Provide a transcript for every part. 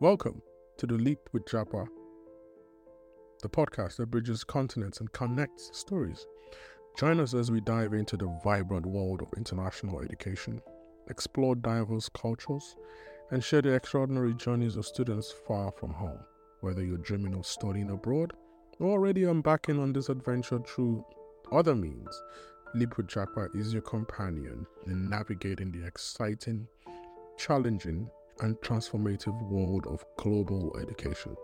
Welcome to the Leap with Japa, the podcast that bridges continents and connects stories. Join us as we dive into the vibrant world of international education, explore diverse cultures, and share the extraordinary journeys of students far from home. Whether you're dreaming of studying abroad or already embarking on this adventure through other means, Leap with Japa is your companion in navigating the exciting, challenging, and transformative world of global education.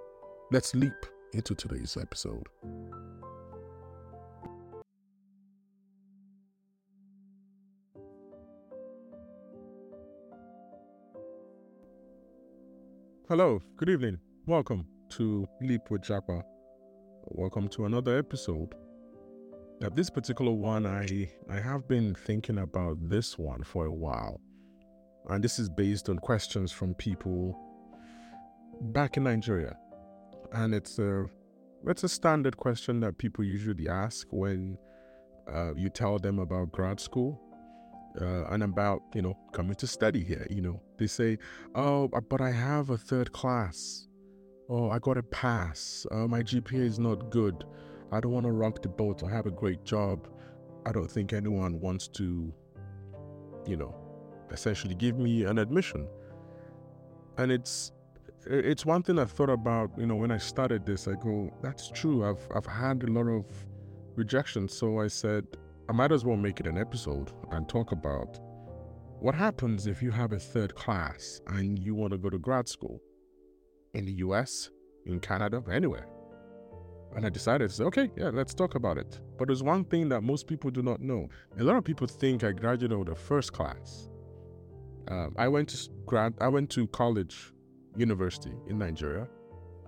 Let's leap into today's episode. Hello, good evening. Welcome to Leap with Japa. Welcome to another episode. Now, this particular one, I I have been thinking about this one for a while, and this is based on questions from people back in Nigeria, and it's a it's a standard question that people usually ask when uh, you tell them about grad school uh, and about you know coming to study here. You know, they say, "Oh, but I have a third class. Oh, I got a pass. Uh, my GPA is not good. I don't want to rock the boat. I have a great job. I don't think anyone wants to, you know, essentially give me an admission." And it's it's one thing I thought about. You know, when I started this, I go, "That's true. I've I've had a lot of rejection." So I said, I might as well make it an episode and talk about what happens if you have a third class and you want to go to grad school in the US, in Canada, anywhere. And I decided to say, okay, yeah, let's talk about it. But there's one thing that most people do not know. A lot of people think I graduated with a first class. Um, I went to grad, I went to college, university in Nigeria.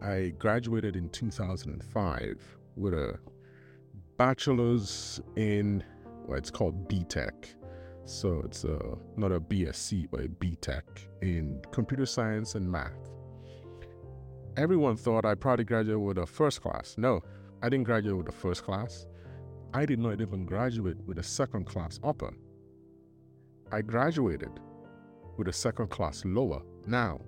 I graduated in 2005 with a bachelor's in well, it's called BTech. So it's uh, not a BSc, but a BTech in computer science and math. Everyone thought I probably graduated with a first class. No, I didn't graduate with a first class. I did not even graduate with a second class upper. I graduated with a second class lower. Now,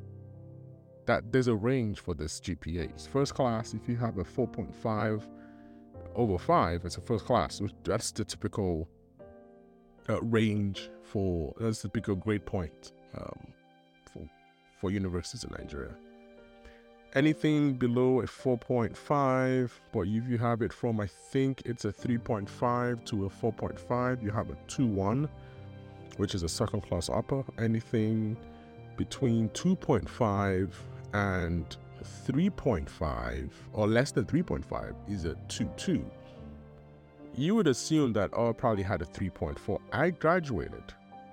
that there's a range for this GPAs. First class, if you have a 4.5 over five, it's a first class. That's the typical uh, range for that's the typical grade point um, for for universities in Nigeria. Anything below a 4.5, but if you have it from I think it's a 3.5 to a 4.5, you have a 2-1, which is a second class upper. Anything between 2.5 and 3.5 or less than 3.5 is a 2 2. You would assume that I probably had a 3.4. I graduated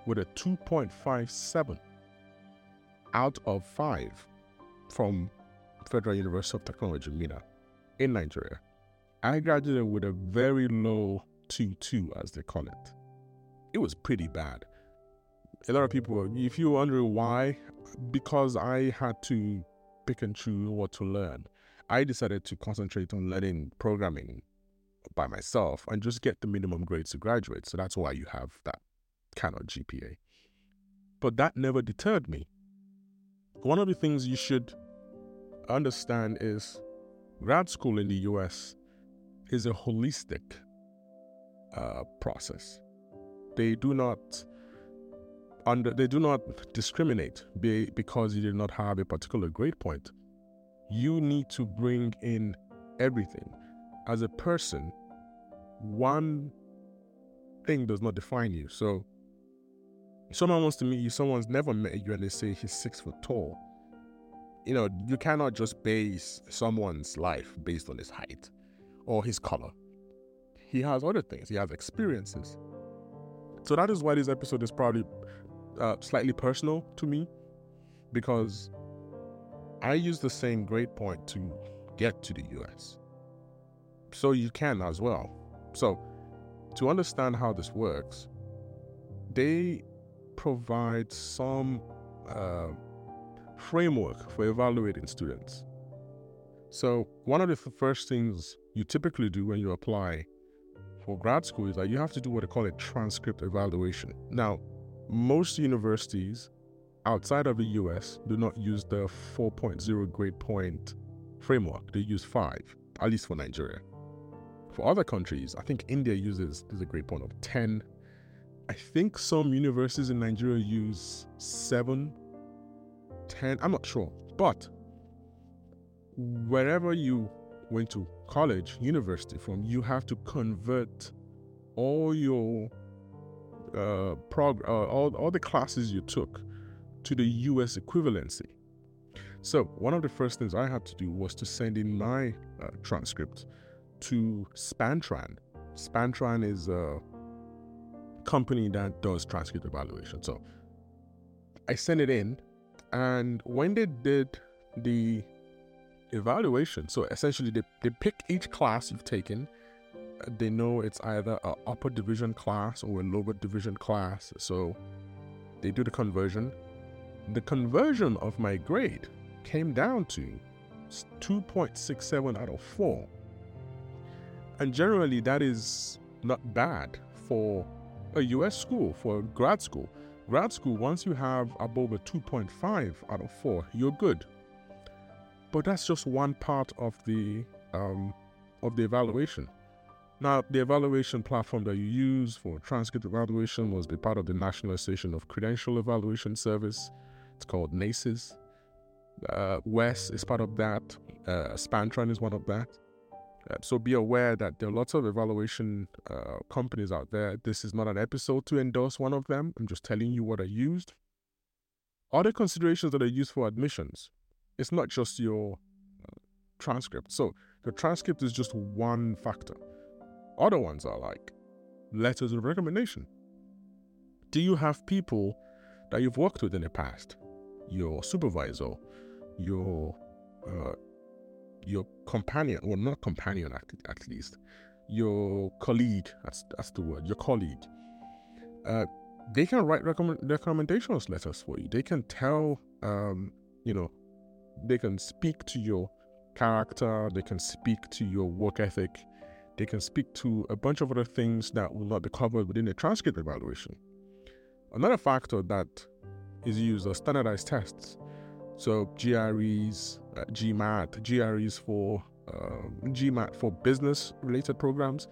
with a 2.57 out of 5 from Federal University of Technology, Minna, in Nigeria. I graduated with a very low 2 2, as they call it. It was pretty bad. A lot of people, if you're wondering why, because I had to pick and choose what to learn. I decided to concentrate on learning programming by myself and just get the minimum grades to graduate. So that's why you have that kind of GPA. But that never deterred me. One of the things you should understand is grad school in the US is a holistic uh, process. They do not under they do not discriminate be, because you did not have a particular grade point. You need to bring in everything. As a person, one thing does not define you. So someone wants to meet you, someone's never met you and they say he's six foot tall. You know, you cannot just base someone's life based on his height or his color. He has other things, he has experiences. So that is why this episode is probably uh, slightly personal to me because I use the same grade point to get to the US. So you can as well. So, to understand how this works, they provide some uh, framework for evaluating students. So, one of the first things you typically do when you apply for grad school is that you have to do what they call a transcript evaluation. Now, most universities outside of the US do not use the 4.0 grade point framework. They use five, at least for Nigeria. For other countries, I think India uses a grade point of 10. I think some universities in Nigeria use seven, 10. I'm not sure. But wherever you went to college, university from, you have to convert all your uh, prog- uh, all, all the classes you took to the US equivalency. So, one of the first things I had to do was to send in my uh, transcript to Spantran. Spantran is a company that does transcript evaluation. So, I sent it in, and when they did the evaluation, so essentially they, they pick each class you've taken they know it's either a upper division class or a lower division class. So they do the conversion. The conversion of my grade came down to 2.67 out of 4. And generally, that is not bad for a US school, for grad school. Grad school, once you have above a 2.5 out of 4, you're good. But that's just one part of the um, of the evaluation. Now, the evaluation platform that you use for transcript evaluation must be part of the National Association of Credential Evaluation Service. It's called NACES. Uh, WES is part of that. Uh, Spantran is one of that. Uh, so be aware that there are lots of evaluation uh, companies out there. This is not an episode to endorse one of them. I'm just telling you what I used. Other considerations that are used for admissions. It's not just your uh, transcript. So the transcript is just one factor. Other ones are like letters of recommendation. Do you have people that you've worked with in the past? Your supervisor, your uh, your companion, or not companion at, at least, your colleague, that's, that's the word, your colleague. Uh, they can write recommend, recommendations letters for you. They can tell, um, you know, they can speak to your character, they can speak to your work ethic, they can speak to a bunch of other things that will not be covered within a transcript evaluation. Another factor that is used are standardized tests. So GREs, uh, GMAT, GREs for uh, GMAT for business related programs,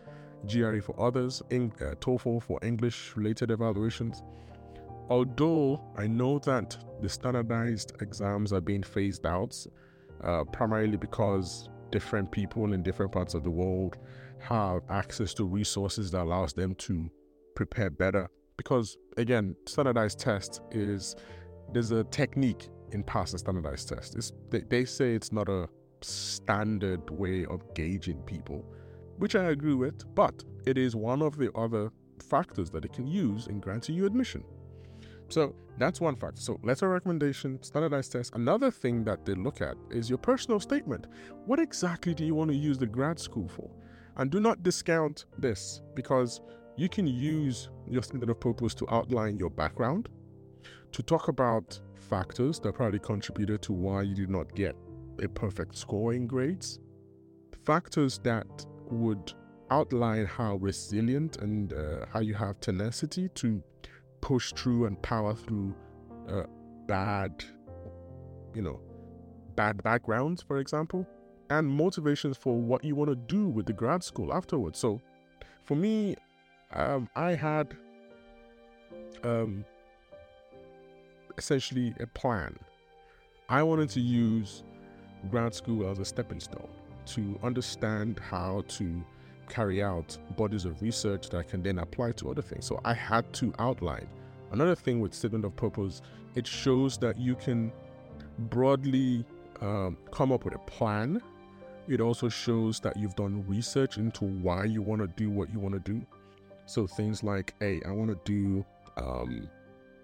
GRE for others, in, uh, TOEFL for English related evaluations. Although I know that the standardized exams are being phased out, uh, primarily because different people in different parts of the world have access to resources that allows them to prepare better. Because again, standardized test is there's a technique in passing standardized test. It's, they, they say it's not a standard way of gauging people, which I agree with, but it is one of the other factors that it can use in granting you admission. So that's one factor. So letter recommendation, standardized test. Another thing that they look at is your personal statement. What exactly do you want to use the grad school for? And do not discount this because you can use your statement of purpose to outline your background, to talk about factors that probably contributed to why you did not get a perfect score in grades, factors that would outline how resilient and uh, how you have tenacity to push through and power through uh, bad, you know, bad backgrounds, for example and motivations for what you want to do with the grad school afterwards. So, for me, um, I had um, essentially a plan. I wanted to use grad school as a stepping stone to understand how to carry out bodies of research that I can then apply to other things. So I had to outline. Another thing with statement of purpose, it shows that you can broadly um, come up with a plan it also shows that you've done research into why you want to do what you want to do. So things like, hey, I want to do um,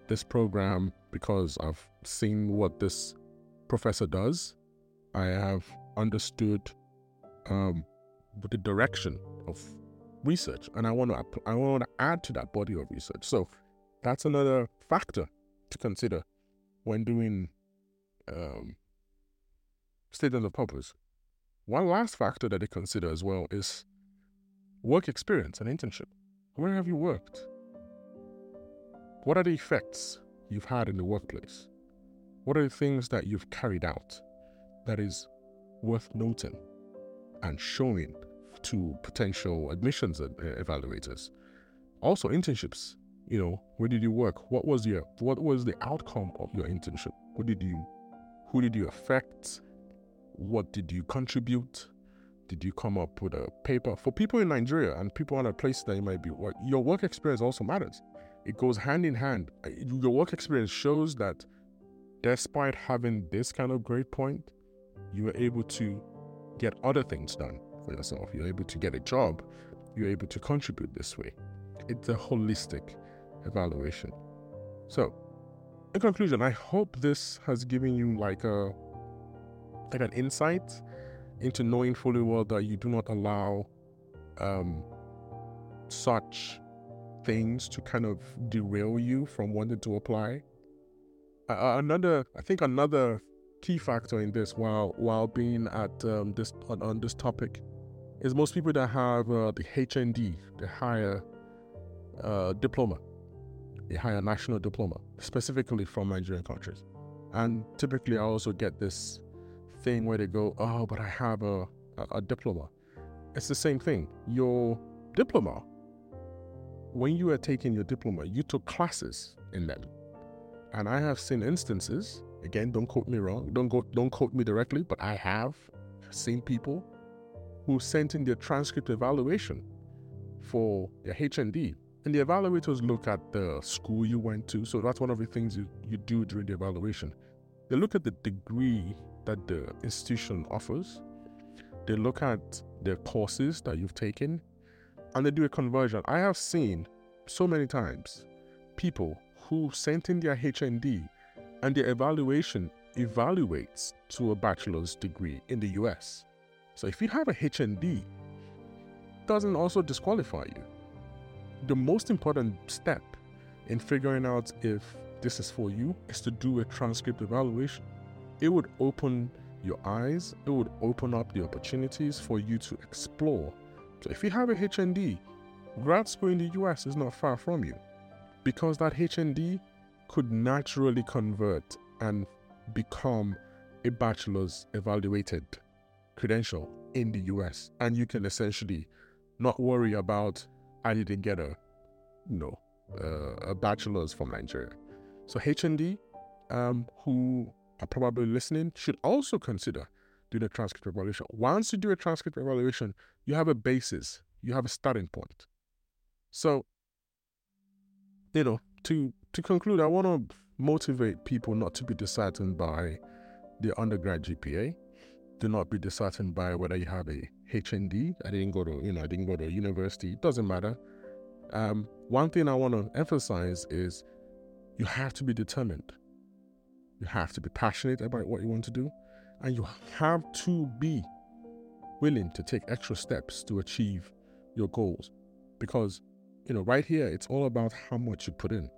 this program because I've seen what this professor does. I have understood um, the direction of research, and I want to I want to add to that body of research. So that's another factor to consider when doing um, statement of purpose. One last factor that they consider as well is work experience and internship. Where have you worked? What are the effects you've had in the workplace? What are the things that you've carried out that is worth noting and showing to potential admissions uh, evaluators? Also, internships. You know, where did you work? What was your what was the outcome of your internship? What did you who did you affect? What did you contribute? Did you come up with a paper? For people in Nigeria and people other places that you might be, your work experience also matters. It goes hand in hand. Your work experience shows that despite having this kind of grade point, you were able to get other things done for yourself. You're able to get a job. You're able to contribute this way. It's a holistic evaluation. So, in conclusion, I hope this has given you like a like an insight into knowing fully well that you do not allow um, such things to kind of derail you from wanting to apply. Uh, another, I think, another key factor in this, while while being at um, this on, on, this topic, is most people that have uh, the HND, the higher uh, diploma, the higher national diploma, specifically from Nigerian countries, and typically I also get this thing where they go, oh, but I have a, a, a diploma. It's the same thing. Your diploma, when you are taking your diploma, you took classes in them. And I have seen instances, again, don't quote me wrong, don't go don't quote me directly, but I have seen people who sent in their transcript evaluation for their HND. And the evaluators look at the school you went to. So that's one of the things you, you do during the evaluation. They look at the degree that the institution offers. They look at the courses that you've taken and they do a conversion. I have seen so many times people who sent in their HND and their evaluation evaluates to a bachelor's degree in the US. So if you have a HND, doesn't also disqualify you. The most important step in figuring out if this is for you is to do a transcript evaluation it would open your eyes, it would open up the opportunities for you to explore. So if you have a HND, grad school in the US is not far from you because that HND could naturally convert and become a bachelor's evaluated credential in the US and you can essentially not worry about I didn't get a you know uh, a bachelor's from Nigeria. So HND um, who are probably listening should also consider doing a transcript evaluation. Once you do a transcript evaluation, you have a basis, you have a starting point. So, you know, to to conclude, I want to motivate people not to be disheartened by their undergrad GPA. Do not be disheartened by whether you have a HND. I didn't go to, you know, I didn't go to university. It doesn't matter. Um, one thing I want to emphasize is you have to be determined. You have to be passionate about what you want to do, and you have to be willing to take extra steps to achieve your goals. Because, you know, right here, it's all about how much you put in.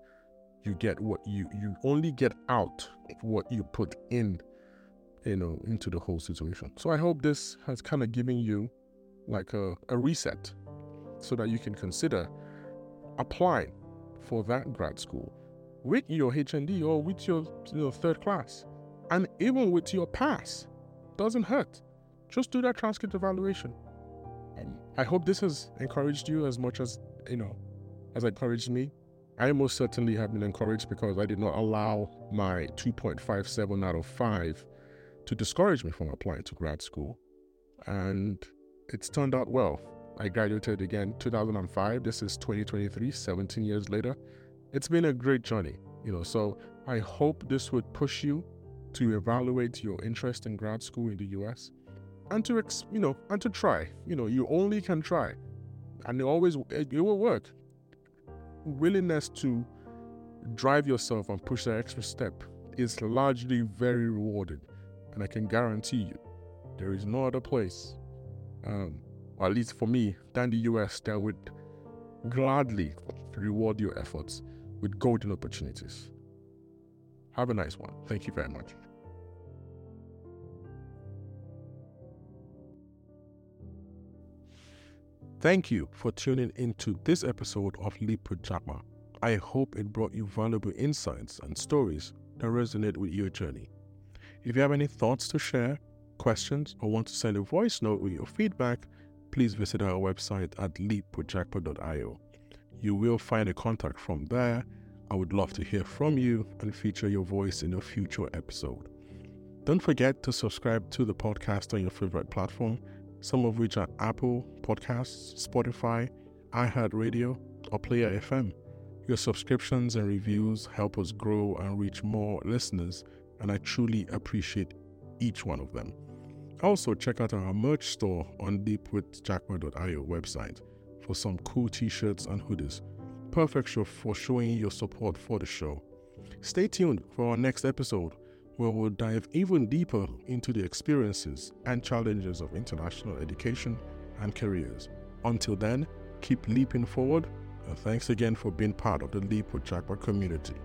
You get what you you only get out what you put in, you know, into the whole situation. So I hope this has kind of given you like a, a reset so that you can consider applying for that grad school with your HND or with your you know, third class, and even with your pass. Doesn't hurt. Just do that transcript evaluation. Um, I hope this has encouraged you as much as you know, as encouraged me. I most certainly have been encouraged because I did not allow my 2.57 out of 5 to discourage me from applying to grad school. And it's turned out well. I graduated again 2005. This is 2023, 17 years later it's been a great journey, you know. So I hope this would push you to evaluate your interest in grad school in the US and to, you know, and to try. You know, you only can try, and it always it, it will work. Willingness to drive yourself and push that extra step is largely very rewarding, and I can guarantee you, there is no other place, um, or at least for me, than the US that would gladly reward your efforts with golden opportunities. Have a nice one. Thank you very much. Thank you for tuning into this episode of Leap with Japa. I hope it brought you valuable insights and stories that resonate with your journey. If you have any thoughts to share, questions, or want to send a voice note with your feedback, please visit our website at leapwithjapa.io. You will find a contact from there. I would love to hear from you and feature your voice in a future episode. Don't forget to subscribe to the podcast on your favorite platform, some of which are Apple Podcasts, Spotify, iHeartRadio, or Player FM. Your subscriptions and reviews help us grow and reach more listeners, and I truly appreciate each one of them. Also, check out our merch store on leapwithjapa.io website for some cool t shirts and hoodies. Perfect show for showing your support for the show. Stay tuned for our next episode where we'll dive even deeper into the experiences and challenges of international education and careers. Until then, keep leaping forward, and thanks again for being part of the Leap with Japa community.